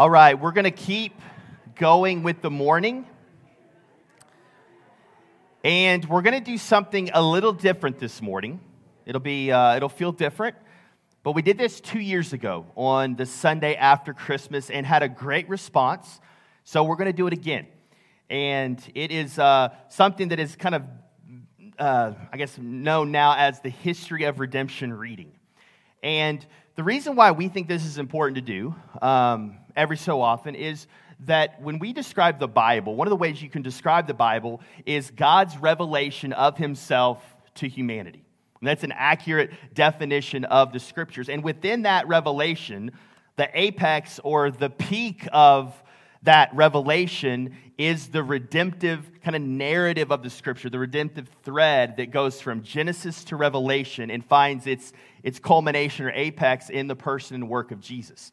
All right, we're going to keep going with the morning. And we're going to do something a little different this morning. It'll be uh, it'll feel different. But we did this 2 years ago on the Sunday after Christmas and had a great response. So we're going to do it again. And it is uh, something that is kind of uh, I guess known now as the history of redemption reading. And the reason why we think this is important to do um, every so often is that when we describe the Bible, one of the ways you can describe the Bible is God's revelation of himself to humanity. And that's an accurate definition of the scriptures. And within that revelation, the apex or the peak of that revelation is the redemptive kind of narrative of the scripture, the redemptive thread that goes from Genesis to Revelation and finds its, its culmination or apex in the person and work of Jesus.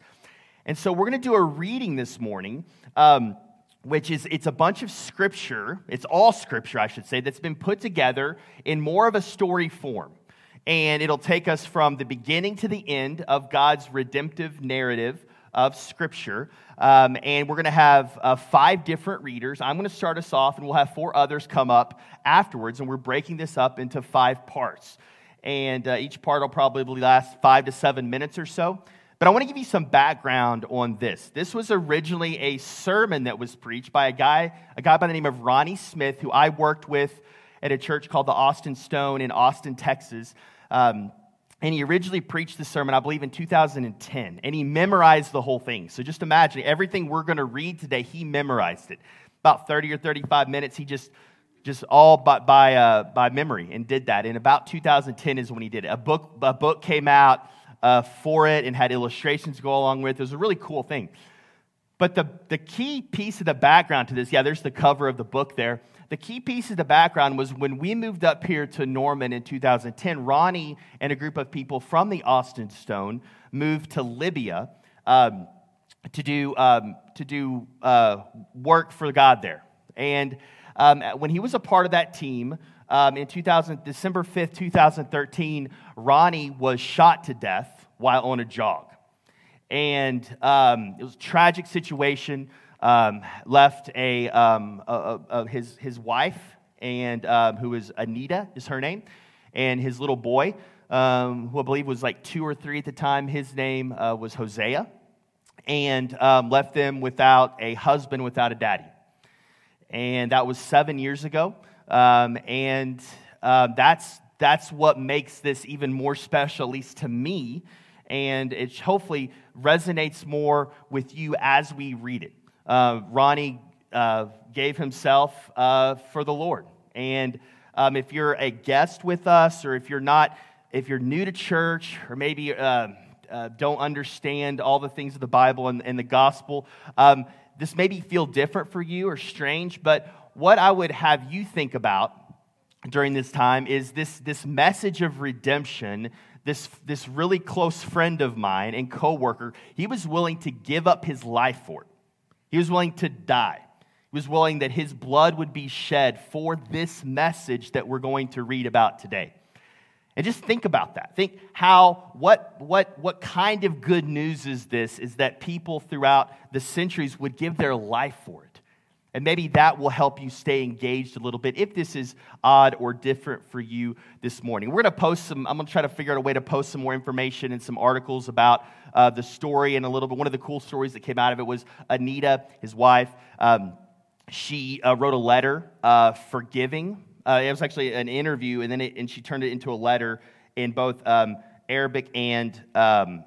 And so we're going to do a reading this morning. Um, which is it's a bunch of scripture it's all scripture i should say that's been put together in more of a story form. And it'll take us from the beginning to the end of god's redemptive narrative of scripture. Um, and we're going to have uh, five different readers. I'm going to start us off and we'll have four others come up afterwards and we're breaking this up into five parts. And uh, each part will probably last five to seven minutes or so but I want to give you some background on this. This was originally a sermon that was preached by a guy, a guy by the name of Ronnie Smith, who I worked with at a church called the Austin Stone in Austin, Texas. Um, and he originally preached the sermon, I believe, in 2010. And he memorized the whole thing. So just imagine everything we're going to read today, he memorized it. About 30 or 35 minutes, he just just all by, by, uh, by memory and did that. In about 2010 is when he did it. A book, a book came out uh, for it and had illustrations to go along with it. It was a really cool thing. But the, the key piece of the background to this, yeah, there's the cover of the book there. The key piece of the background was when we moved up here to Norman in 2010, Ronnie and a group of people from the Austin Stone moved to Libya um, to do, um, to do uh, work for God there. And um, when he was a part of that team, um, in 2000, December 5th, 2013, Ronnie was shot to death while on a jog. And um, it was a tragic situation. Um, left a, um, a, a, his, his wife, and um, who is Anita, is her name, and his little boy, um, who I believe was like two or three at the time. His name uh, was Hosea, and left them without a husband, without a daddy. And that was seven years ago. Um, and uh, that's, that's what makes this even more special, at least to me. And it hopefully resonates more with you as we read it. Uh, Ronnie uh, gave himself uh, for the Lord. And um, if you're a guest with us, or if you're not, if you're new to church, or maybe uh, uh, don't understand all the things of the Bible and, and the gospel, um, this maybe feel different for you or strange, but what I would have you think about during this time is this, this message of redemption. This, this really close friend of mine and coworker, he was willing to give up his life for it. He was willing to die. He was willing that his blood would be shed for this message that we're going to read about today. And just think about that. Think how, what, what, what kind of good news is this? Is that people throughout the centuries would give their life for it. And maybe that will help you stay engaged a little bit if this is odd or different for you this morning. We're going to post some, I'm going to try to figure out a way to post some more information and some articles about uh, the story and a little bit. One of the cool stories that came out of it was Anita, his wife. Um, she uh, wrote a letter uh, forgiving. Uh, it was actually an interview, and then it, and she turned it into a letter in both um, Arabic and, um,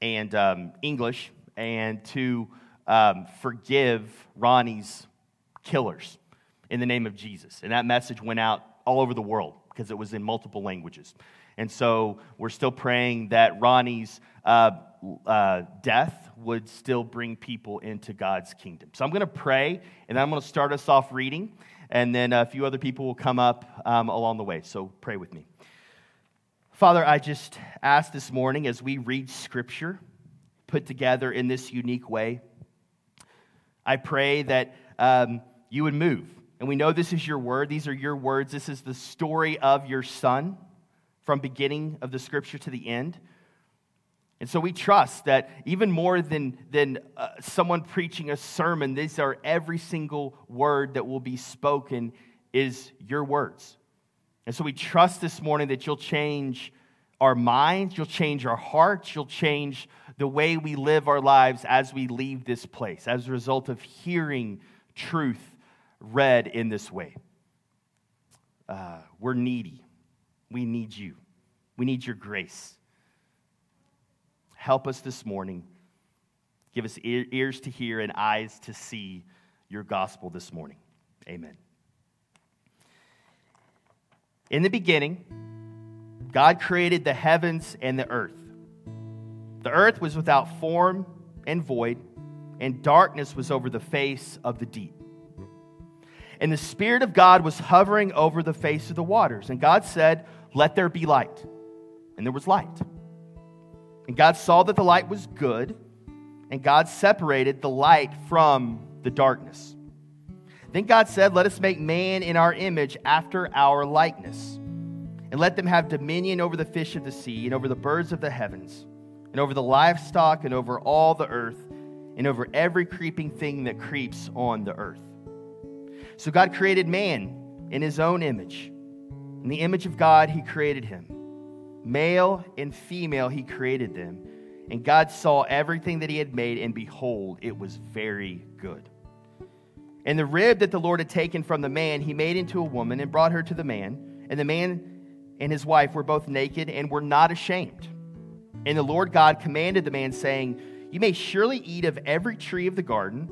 and um, English, and to um, forgive Ronnie's killers in the name of Jesus. And that message went out all over the world because it was in multiple languages. And so we're still praying that Ronnie's uh, uh, death would still bring people into God's kingdom. So I'm going to pray, and I'm going to start us off reading, and then a few other people will come up um, along the way. So pray with me. Father, I just ask this morning as we read scripture put together in this unique way, I pray that. Um, you would move. And we know this is your word. These are your words. This is the story of your son from beginning of the scripture to the end. And so we trust that even more than, than uh, someone preaching a sermon, these are every single word that will be spoken is your words. And so we trust this morning that you'll change our minds, you'll change our hearts, you'll change the way we live our lives as we leave this place as a result of hearing truth read in this way. Uh, we're needy. We need you. We need your grace. Help us this morning. Give us ears to hear and eyes to see your gospel this morning. Amen. In the beginning, God created the heavens and the earth. The earth was without form and void, and darkness was over the face of the deep. And the Spirit of God was hovering over the face of the waters. And God said, Let there be light. And there was light. And God saw that the light was good, and God separated the light from the darkness. Then God said, Let us make man in our image after our likeness, and let them have dominion over the fish of the sea, and over the birds of the heavens, and over the livestock, and over all the earth, and over every creeping thing that creeps on the earth. So God created man in his own image. In the image of God, he created him. Male and female, he created them. And God saw everything that he had made, and behold, it was very good. And the rib that the Lord had taken from the man, he made into a woman and brought her to the man. And the man and his wife were both naked and were not ashamed. And the Lord God commanded the man, saying, You may surely eat of every tree of the garden,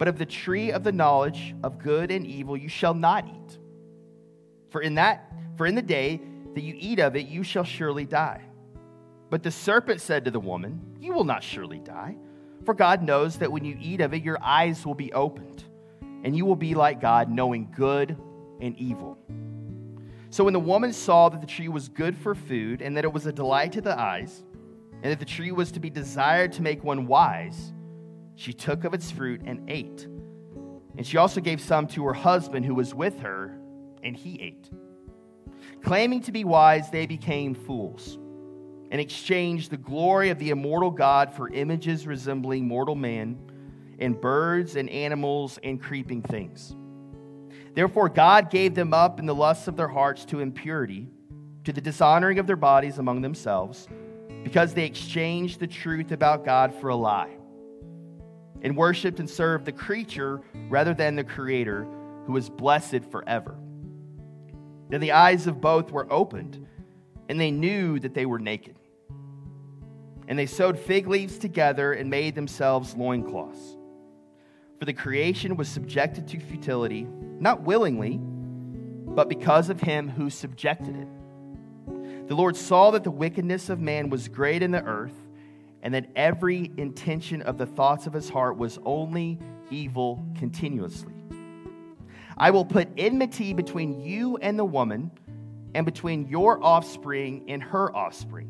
but of the tree of the knowledge of good and evil you shall not eat. For in that, for in the day that you eat of it, you shall surely die. But the serpent said to the woman, You will not surely die, for God knows that when you eat of it, your eyes will be opened, and you will be like God, knowing good and evil. So when the woman saw that the tree was good for food, and that it was a delight to the eyes, and that the tree was to be desired to make one wise, she took of its fruit and ate. And she also gave some to her husband who was with her, and he ate. Claiming to be wise, they became fools and exchanged the glory of the immortal God for images resembling mortal man and birds and animals and creeping things. Therefore, God gave them up in the lusts of their hearts to impurity, to the dishonoring of their bodies among themselves, because they exchanged the truth about God for a lie, and worshiped and served the creature rather than the Creator, who is blessed forever. Then the eyes of both were opened, and they knew that they were naked. And they sewed fig leaves together and made themselves loincloths. For the creation was subjected to futility, not willingly, but because of him who subjected it. The Lord saw that the wickedness of man was great in the earth, and that every intention of the thoughts of his heart was only evil continuously. I will put enmity between you and the woman, and between your offspring and her offspring.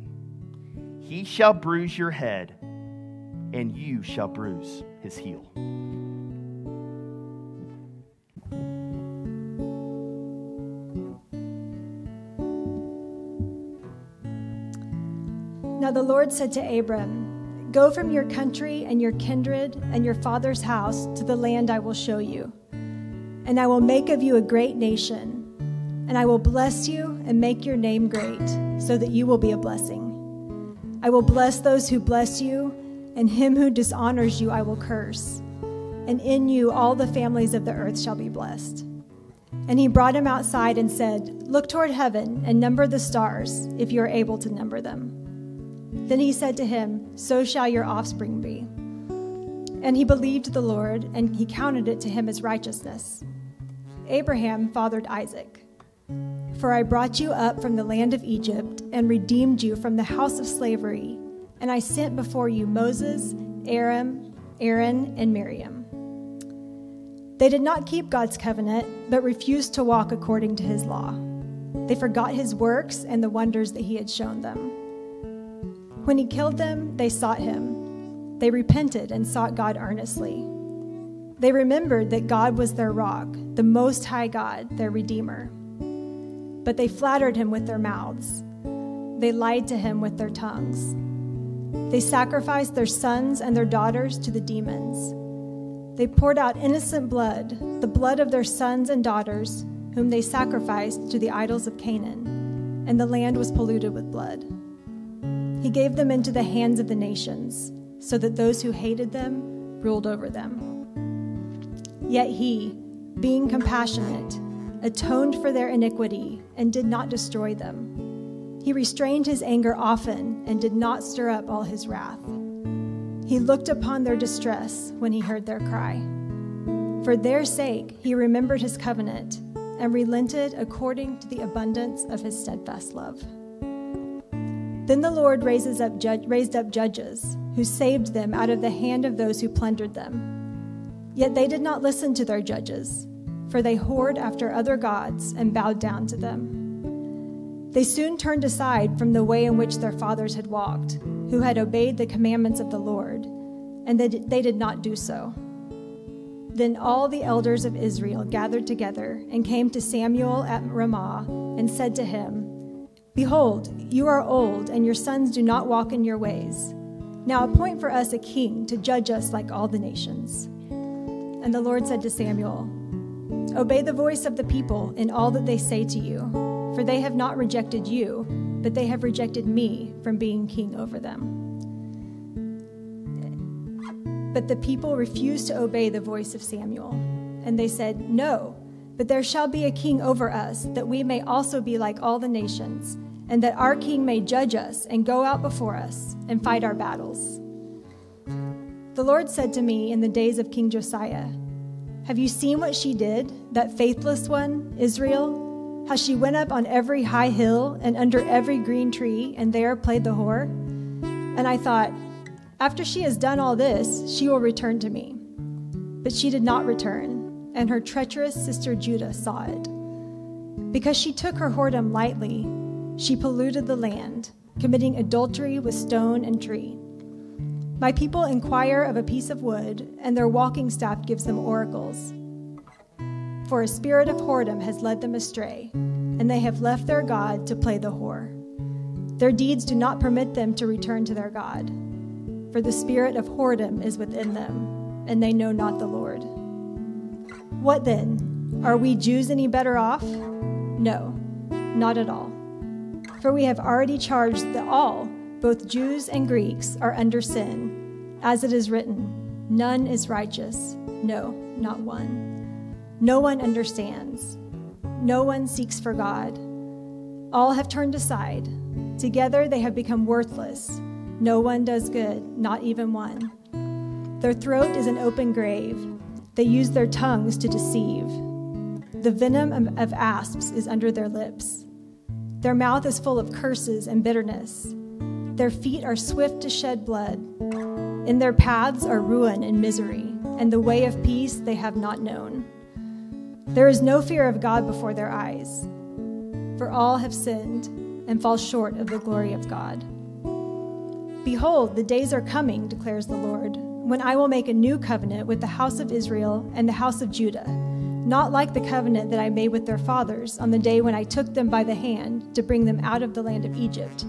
He shall bruise your head, and you shall bruise his heel. Now the Lord said to Abram, Go from your country and your kindred and your father's house to the land I will show you and I will make of you a great nation. And I will bless you and make your name great, so that you will be a blessing. I will bless those who bless you, and him who dishonors you I will curse. And in you all the families of the earth shall be blessed. And he brought him outside and said, Look toward heaven and number the stars, if you are able to number them. Then he said to him, So shall your offspring be. And he believed the Lord, and he counted it to him as righteousness. Abraham fathered Isaac. For I brought you up from the land of Egypt and redeemed you from the house of slavery, and I sent before you Moses, Aaron, Aaron, and Miriam. They did not keep God's covenant, but refused to walk according to his law. They forgot his works and the wonders that he had shown them. When he killed them, they sought him they repented and sought God earnestly. They remembered that God was their rock, the Most High God, their Redeemer. But they flattered him with their mouths. They lied to him with their tongues. They sacrificed their sons and their daughters to the demons. They poured out innocent blood, the blood of their sons and daughters, whom they sacrificed to the idols of Canaan, and the land was polluted with blood. He gave them into the hands of the nations, so that those who hated them ruled over them. Yet he, being compassionate, atoned for their iniquity and did not destroy them. He restrained his anger often and did not stir up all his wrath. He looked upon their distress when he heard their cry. For their sake, he remembered his covenant and relented according to the abundance of his steadfast love. Then the Lord raises up raised up judges who saved them out of the hand of those who plundered them. Yet they did not listen to their judges, for they whored after other gods and bowed down to them. They soon turned aside from the way in which their fathers had walked, who had obeyed the commandments of the Lord, and they did not do so. Then all the elders of Israel gathered together and came to Samuel at Ramah and said to him, Behold, you are old, and your sons do not walk in your ways. Now appoint for us a king to judge us like all the nations. And the Lord said to Samuel, Obey the voice of the people in all that they say to you, for they have not rejected you, but they have rejected me from being king over them. But the people refused to obey the voice of Samuel, and they said, No, but there shall be a king over us, that we may also be like all the nations, and that our king may judge us and go out before us and fight our battles. The Lord said to me in the days of King Josiah, Have you seen what she did, that faithless one, Israel? How she went up on every high hill and under every green tree, and there played the whore? And I thought, After she has done all this, she will return to me. But she did not return, and her treacherous sister Judah saw it. Because she took her whoredom lightly, she polluted the land, committing adultery with stone and tree. My people inquire of a piece of wood, and their walking staff gives them oracles. For a spirit of whoredom has led them astray, and they have left their God to play the whore. Their deeds do not permit them to return to their God, for the spirit of whoredom is within them, and they know not the Lord. What then? Are we Jews any better off? No, not at all. For we have already charged that all both Jews and Greeks are under sin. As it is written, none is righteous, no, not one. No one understands, no one seeks for God. All have turned aside. Together they have become worthless. No one does good, not even one. Their throat is an open grave. They use their tongues to deceive. The venom of asps is under their lips. Their mouth is full of curses and bitterness. Their feet are swift to shed blood. In their paths are ruin and misery, and the way of peace they have not known. There is no fear of God before their eyes, for all have sinned and fall short of the glory of God. Behold, the days are coming, declares the Lord, when I will make a new covenant with the house of Israel and the house of Judah, not like the covenant that I made with their fathers on the day when I took them by the hand to bring them out of the land of Egypt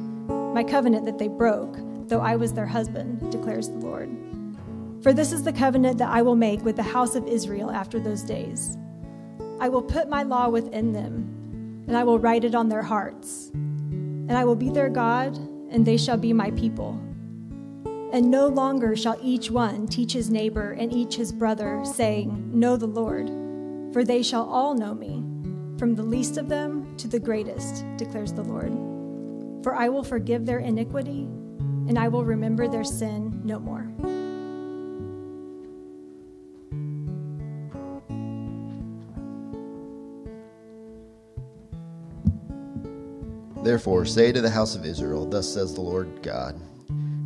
my covenant that they broke, though I was their husband, declares the Lord. For this is the covenant that I will make with the house of Israel after those days. I will put my law within them, and I will write it on their hearts. And I will be their God, and they shall be my people. And no longer shall each one teach his neighbor and each his brother, saying, Know the Lord, for they shall all know me, from the least of them to the greatest, declares the Lord. For I will forgive their iniquity, and I will remember their sin no more. Therefore, say to the house of Israel, Thus says the Lord God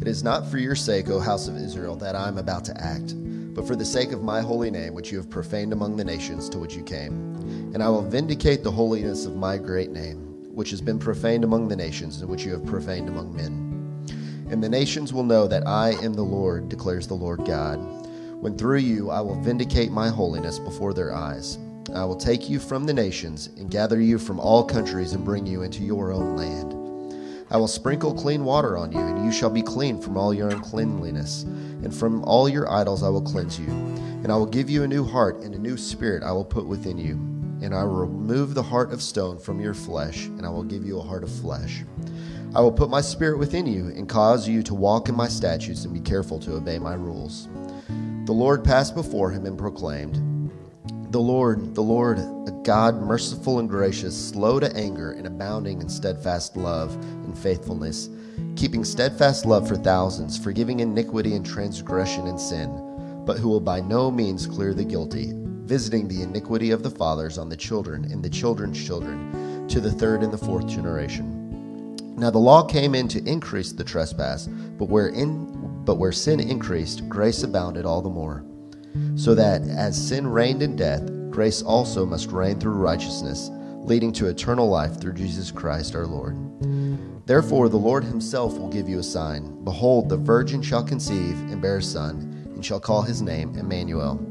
It is not for your sake, O house of Israel, that I am about to act, but for the sake of my holy name, which you have profaned among the nations to which you came. And I will vindicate the holiness of my great name which has been profaned among the nations, and which you have profaned among men. And the nations will know that I am the Lord, declares the Lord God, when through you I will vindicate my holiness before their eyes. I will take you from the nations and gather you from all countries and bring you into your own land. I will sprinkle clean water on you, and you shall be clean from all your uncleanliness. And from all your idols I will cleanse you. And I will give you a new heart, and a new spirit I will put within you. And I will remove the heart of stone from your flesh, and I will give you a heart of flesh. I will put my spirit within you, and cause you to walk in my statutes and be careful to obey my rules. The Lord passed before him and proclaimed, The Lord, the Lord, a God merciful and gracious, slow to anger, and abounding in steadfast love and faithfulness, keeping steadfast love for thousands, forgiving iniquity and transgression and sin, but who will by no means clear the guilty, visiting the iniquity of the fathers on the children and the children's children, to the third and the fourth generation. Now the law came in to increase the trespass, but where in but where sin increased, grace abounded all the more. So that as sin reigned in death, grace also must reign through righteousness, leading to eternal life through Jesus Christ our Lord. Therefore, the Lord himself will give you a sign. Behold, the virgin shall conceive and bear a son, and shall call his name Emmanuel.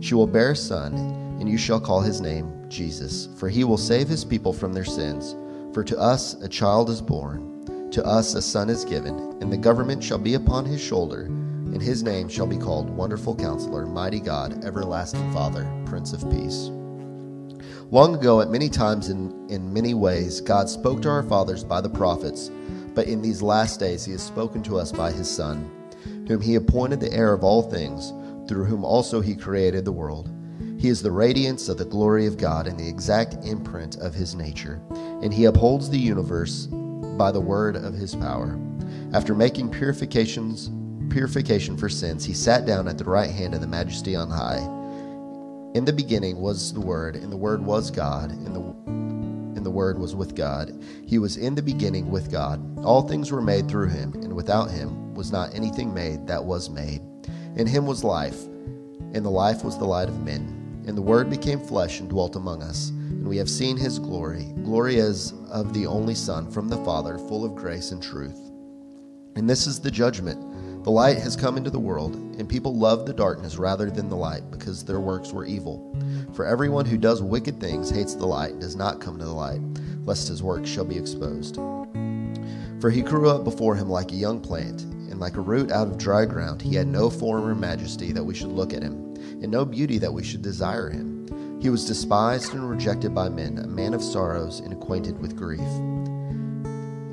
She will bear a son, and you shall call his name Jesus, for he will save his people from their sins. For to us a child is born to us a son is given, and the government shall be upon his shoulder, and his name shall be called Wonderful Counselor, Mighty God, Everlasting Father, Prince of Peace. Long ago, at many times and in many ways, God spoke to our fathers by the prophets, but in these last days he has spoken to us by his Son, whom he appointed the heir of all things, through whom also he created the world. He is the radiance of the glory of God and the exact imprint of his nature, and he upholds the universe by the word of his power. After making purifications, purification for sins, he sat down at the right hand of the majesty on high. In the beginning was the Word, and the Word was God, and the, and the Word was with God. He was in the beginning with God. All things were made through him, and without him was not anything made that was made. In him was life, and the life was the light of men. And the Word became flesh and dwelt among us and we have seen his glory, glory as of the only Son from the Father, full of grace and truth. And this is the judgment. The light has come into the world, and people love the darkness rather than the light, because their works were evil. For everyone who does wicked things hates the light and does not come to the light, lest his works shall be exposed. For he grew up before him like a young plant, and like a root out of dry ground. He had no form or majesty that we should look at him, and no beauty that we should desire him. He was despised and rejected by men, a man of sorrows and acquainted with grief.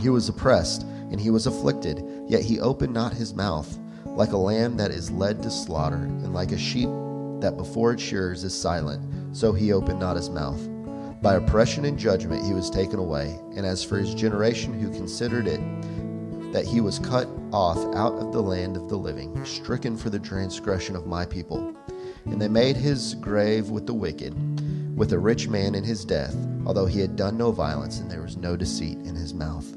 He was oppressed, and he was afflicted, yet he opened not his mouth. Like a lamb that is led to slaughter, and like a sheep that before its shearers is silent, so he opened not his mouth. By oppression and judgment he was taken away. And as for his generation who considered it, that he was cut off out of the land of the living, stricken for the transgression of my people. And they made his grave with the wicked, with a rich man in his death, although he had done no violence, and there was no deceit in his mouth.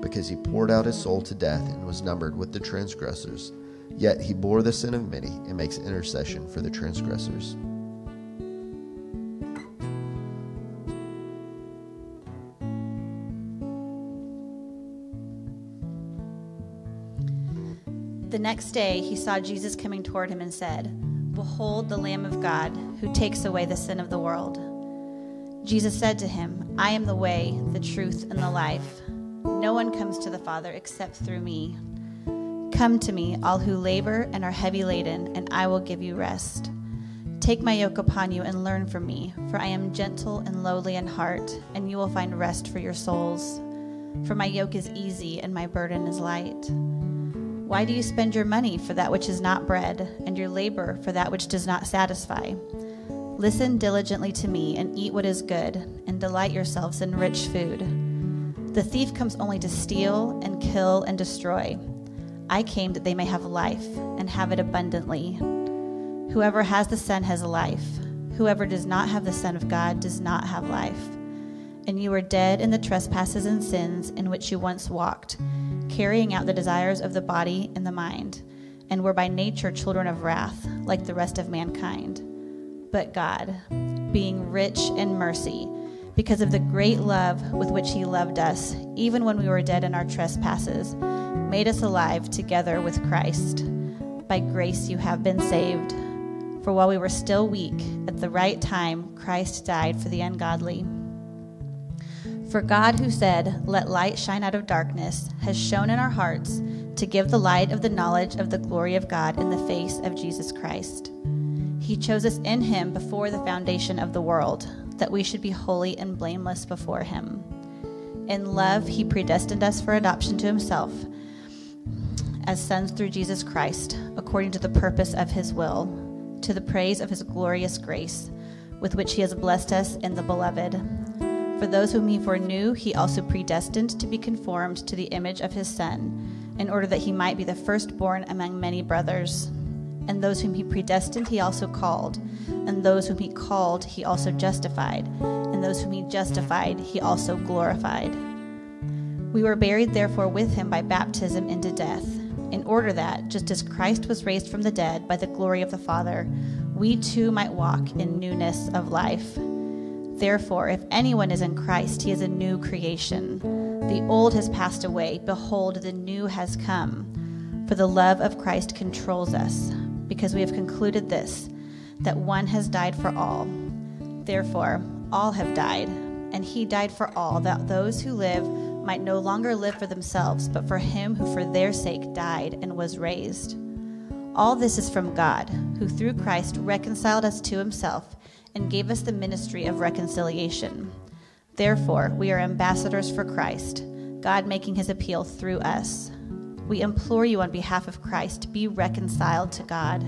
because he poured out his soul to death and was numbered with the transgressors. Yet he bore the sin of many and makes intercession for the transgressors. The next day he saw Jesus coming toward him and said, Behold the Lamb of God who takes away the sin of the world. Jesus said to him, I am the way, the truth, and the life. No one comes to the Father except through me. Come to me, all who labor and are heavy laden, and I will give you rest. Take my yoke upon you and learn from me, for I am gentle and lowly in heart, and you will find rest for your souls. For my yoke is easy and my burden is light. Why do you spend your money for that which is not bread, and your labor for that which does not satisfy? Listen diligently to me and eat what is good, and delight yourselves in rich food. The thief comes only to steal and kill and destroy. I came that they may have life and have it abundantly. Whoever has the Son has life. Whoever does not have the Son of God does not have life. And you were dead in the trespasses and sins in which you once walked, carrying out the desires of the body and the mind, and were by nature children of wrath, like the rest of mankind. But God, being rich in mercy, because of the great love with which He loved us, even when we were dead in our trespasses, made us alive together with Christ. By grace you have been saved. For while we were still weak, at the right time, Christ died for the ungodly. For God, who said, Let light shine out of darkness, has shone in our hearts to give the light of the knowledge of the glory of God in the face of Jesus Christ. He chose us in him before the foundation of the world, that we should be holy and blameless before him. In love, he predestined us for adoption to himself as sons through Jesus Christ, according to the purpose of his will, to the praise of his glorious grace, with which he has blessed us in the beloved. For those whom he foreknew, he also predestined to be conformed to the image of his Son, in order that he might be the firstborn among many brothers. And those whom he predestined, he also called. And those whom he called, he also justified. And those whom he justified, he also glorified. We were buried, therefore, with him by baptism into death, in order that, just as Christ was raised from the dead by the glory of the Father, we too might walk in newness of life. Therefore, if anyone is in Christ, he is a new creation. The old has passed away. Behold, the new has come. For the love of Christ controls us because we have concluded this that one has died for all. Therefore, all have died, and he died for all, that those who live might no longer live for themselves, but for him who for their sake died and was raised. All this is from God, who through Christ reconciled us to himself and gave us the ministry of reconciliation. Therefore, we are ambassadors for Christ, God making his appeal through us. We implore you on behalf of Christ, be reconciled to God.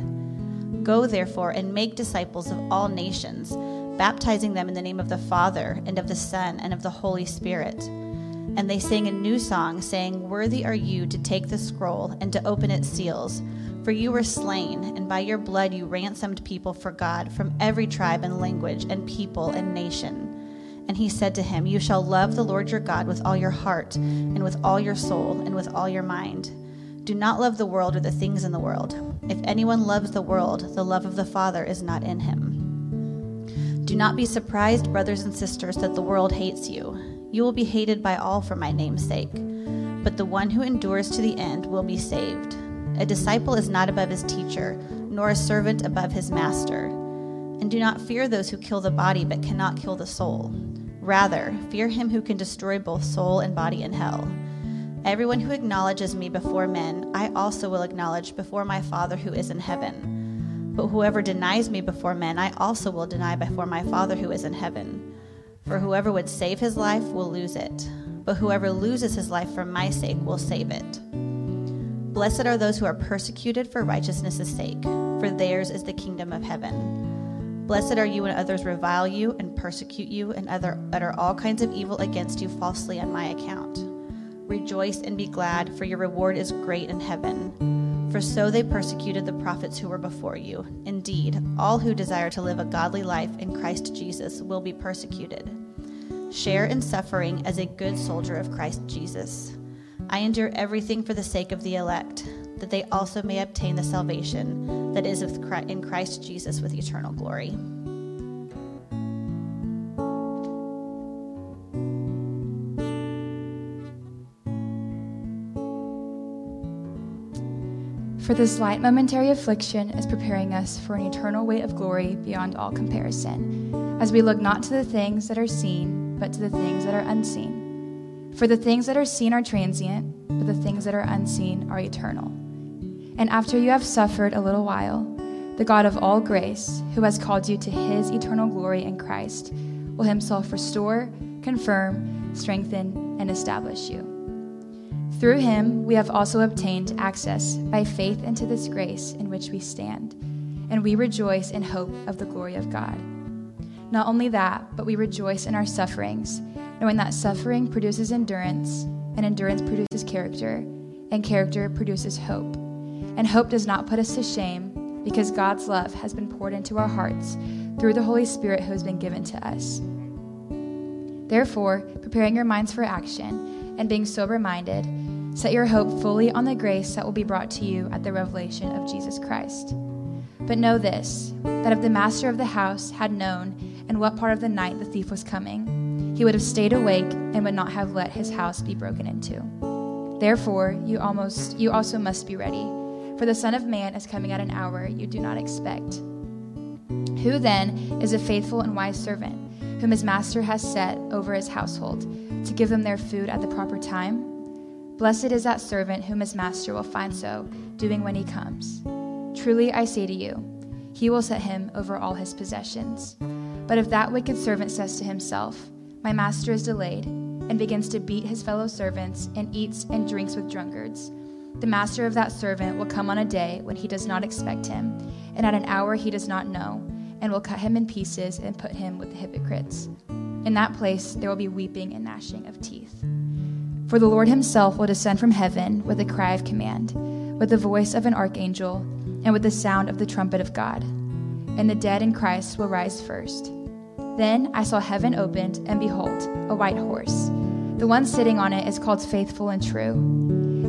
Go, therefore, and make disciples of all nations, baptizing them in the name of the Father, and of the Son, and of the Holy Spirit. And they sang a new song, saying, Worthy are you to take the scroll and to open its seals. For you were slain, and by your blood you ransomed people for God from every tribe and language and people and nation. And he said to him, You shall love the Lord your God with all your heart, and with all your soul, and with all your mind. Do not love the world or the things in the world. If anyone loves the world, the love of the Father is not in him. Do not be surprised, brothers and sisters, that the world hates you. You will be hated by all for my name's sake. But the one who endures to the end will be saved. A disciple is not above his teacher, nor a servant above his master. And do not fear those who kill the body but cannot kill the soul. Rather, fear him who can destroy both soul and body in hell. Everyone who acknowledges me before men, I also will acknowledge before my Father who is in heaven. But whoever denies me before men, I also will deny before my Father who is in heaven. For whoever would save his life will lose it, but whoever loses his life for my sake will save it. Blessed are those who are persecuted for righteousness' sake, for theirs is the kingdom of heaven. Blessed are you when others revile you and persecute you and other, utter all kinds of evil against you falsely on my account. Rejoice and be glad, for your reward is great in heaven. For so they persecuted the prophets who were before you. Indeed, all who desire to live a godly life in Christ Jesus will be persecuted. Share in suffering as a good soldier of Christ Jesus. I endure everything for the sake of the elect that they also may obtain the salvation that is in Christ Jesus with eternal glory. For this light momentary affliction is preparing us for an eternal weight of glory beyond all comparison, as we look not to the things that are seen, but to the things that are unseen. For the things that are seen are transient, but the things that are unseen are eternal. And after you have suffered a little while, the God of all grace, who has called you to his eternal glory in Christ, will himself restore, confirm, strengthen, and establish you. Through him, we have also obtained access by faith into this grace in which we stand, and we rejoice in hope of the glory of God. Not only that, but we rejoice in our sufferings, knowing that suffering produces endurance, and endurance produces character, and character produces hope. And hope does not put us to shame, because God's love has been poured into our hearts through the Holy Spirit who has been given to us. Therefore, preparing your minds for action and being sober minded, set your hope fully on the grace that will be brought to you at the revelation of Jesus Christ. But know this that if the master of the house had known in what part of the night the thief was coming, he would have stayed awake and would not have let his house be broken into. Therefore, you almost you also must be ready, for the Son of Man is coming at an hour you do not expect. Who then is a faithful and wise servant, whom his master has set over his household, to give them their food at the proper time? Blessed is that servant whom his master will find so, doing when he comes. Truly I say to you, he will set him over all his possessions. But if that wicked servant says to himself, My master is delayed, and begins to beat his fellow servants, and eats and drinks with drunkards, the master of that servant will come on a day when he does not expect him, and at an hour he does not know, and will cut him in pieces and put him with the hypocrites. In that place there will be weeping and gnashing of teeth. For the Lord himself will descend from heaven with a cry of command, with the voice of an archangel and with the sound of the trumpet of God. And the dead in Christ will rise first. Then I saw heaven opened, and behold, a white horse. The one sitting on it is called Faithful and True,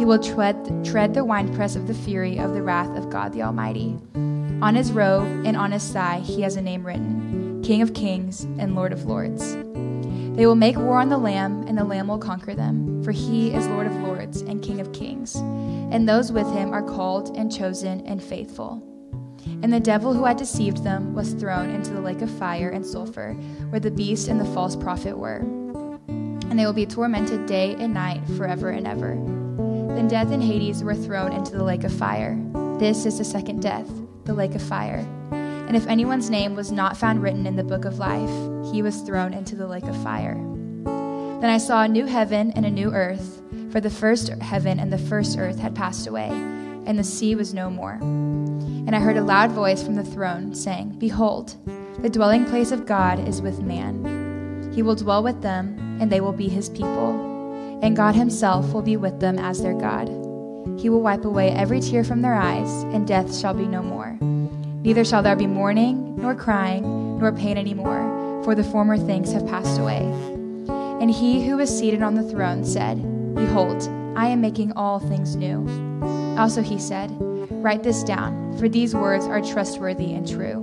He will tread, tread the winepress of the fury of the wrath of God the Almighty. On his robe and on his thigh he has a name written King of Kings and Lord of Lords. They will make war on the Lamb, and the Lamb will conquer them, for he is Lord of Lords and King of Kings. And those with him are called and chosen and faithful. And the devil who had deceived them was thrown into the lake of fire and sulfur, where the beast and the false prophet were. And they will be tormented day and night forever and ever. Then death and Hades were thrown into the lake of fire. This is the second death, the lake of fire. And if anyone's name was not found written in the book of life, he was thrown into the lake of fire. Then I saw a new heaven and a new earth, for the first heaven and the first earth had passed away, and the sea was no more. And I heard a loud voice from the throne saying, Behold, the dwelling place of God is with man. He will dwell with them, and they will be his people, and God himself will be with them as their God. He will wipe away every tear from their eyes, and death shall be no more. Neither shall there be mourning, nor crying, nor pain any more, for the former things have passed away. And he who was seated on the throne said, Behold, I am making all things new. Also he said, Write this down, for these words are trustworthy and true.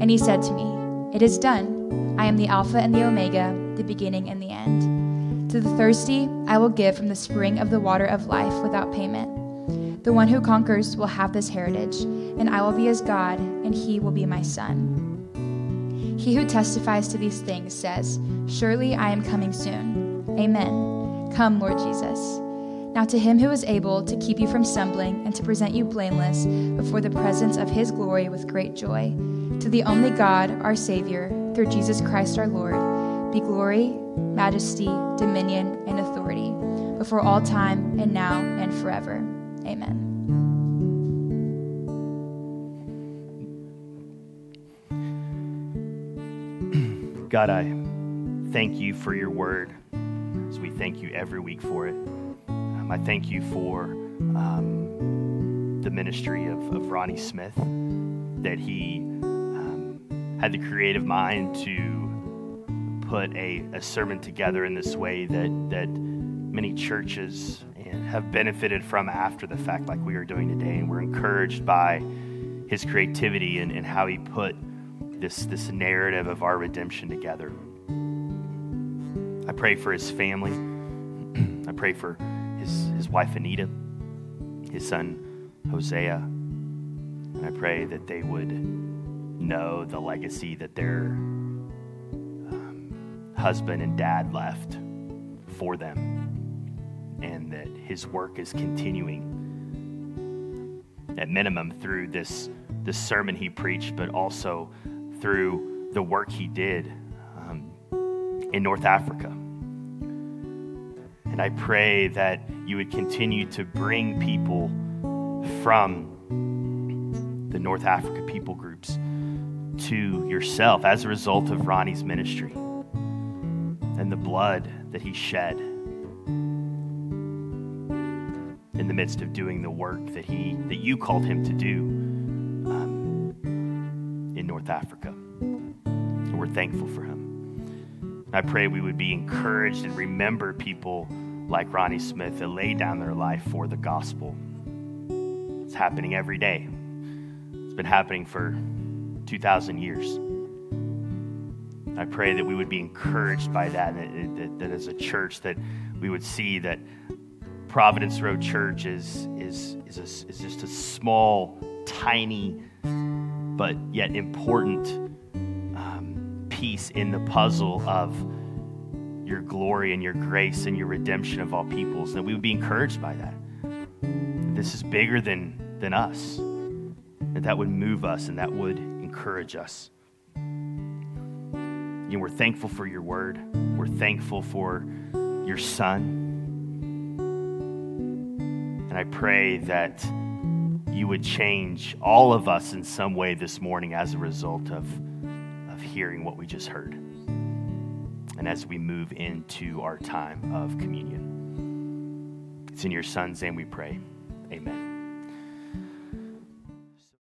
And he said to me, It is done. I am the Alpha and the Omega, the beginning and the end. To the thirsty, I will give from the spring of the water of life without payment. The one who conquers will have this heritage, and I will be his God, and he will be my son. He who testifies to these things says, Surely I am coming soon. Amen. Come, Lord Jesus. Now, to him who is able to keep you from stumbling and to present you blameless before the presence of his glory with great joy, to the only God, our Savior, through Jesus Christ our Lord, be glory, majesty, dominion, and authority before all time and now and forever. Amen. God, I thank you for your word as we thank you every week for it. Um, I thank you for um, the ministry of, of Ronnie Smith, that he um, had the creative mind to put a, a sermon together in this way that, that many churches have benefited from after the fact, like we are doing today. And we're encouraged by his creativity and, and how he put this, this narrative of our redemption together. I pray for his family. I pray for his, his wife, Anita, his son, Hosea. And I pray that they would know the legacy that their um, husband and dad left for them, and that his work is continuing at minimum through this, this sermon he preached, but also through the work he did um, in North Africa. And I pray that you would continue to bring people from the North Africa people groups to yourself as a result of Ronnie's ministry and the blood that he shed in the midst of doing the work that he that you called him to do um, in North Africa. And we're thankful for him. I pray we would be encouraged and remember people like Ronnie Smith that lay down their life for the gospel. It's happening every day. It's been happening for 2,000 years. I pray that we would be encouraged by that, that, that, that as a church, that we would see that Providence Road Church is, is, is, a, is just a small, tiny, but yet important um, piece in the puzzle of your glory and your grace and your redemption of all peoples. And we would be encouraged by that. This is bigger than, than us. That that would move us and that would encourage us. You know, we're thankful for your word. We're thankful for your son. And I pray that you would change all of us in some way this morning as a result of, of hearing what we just heard. And as we move into our time of communion. It's in your son's name we pray. Amen.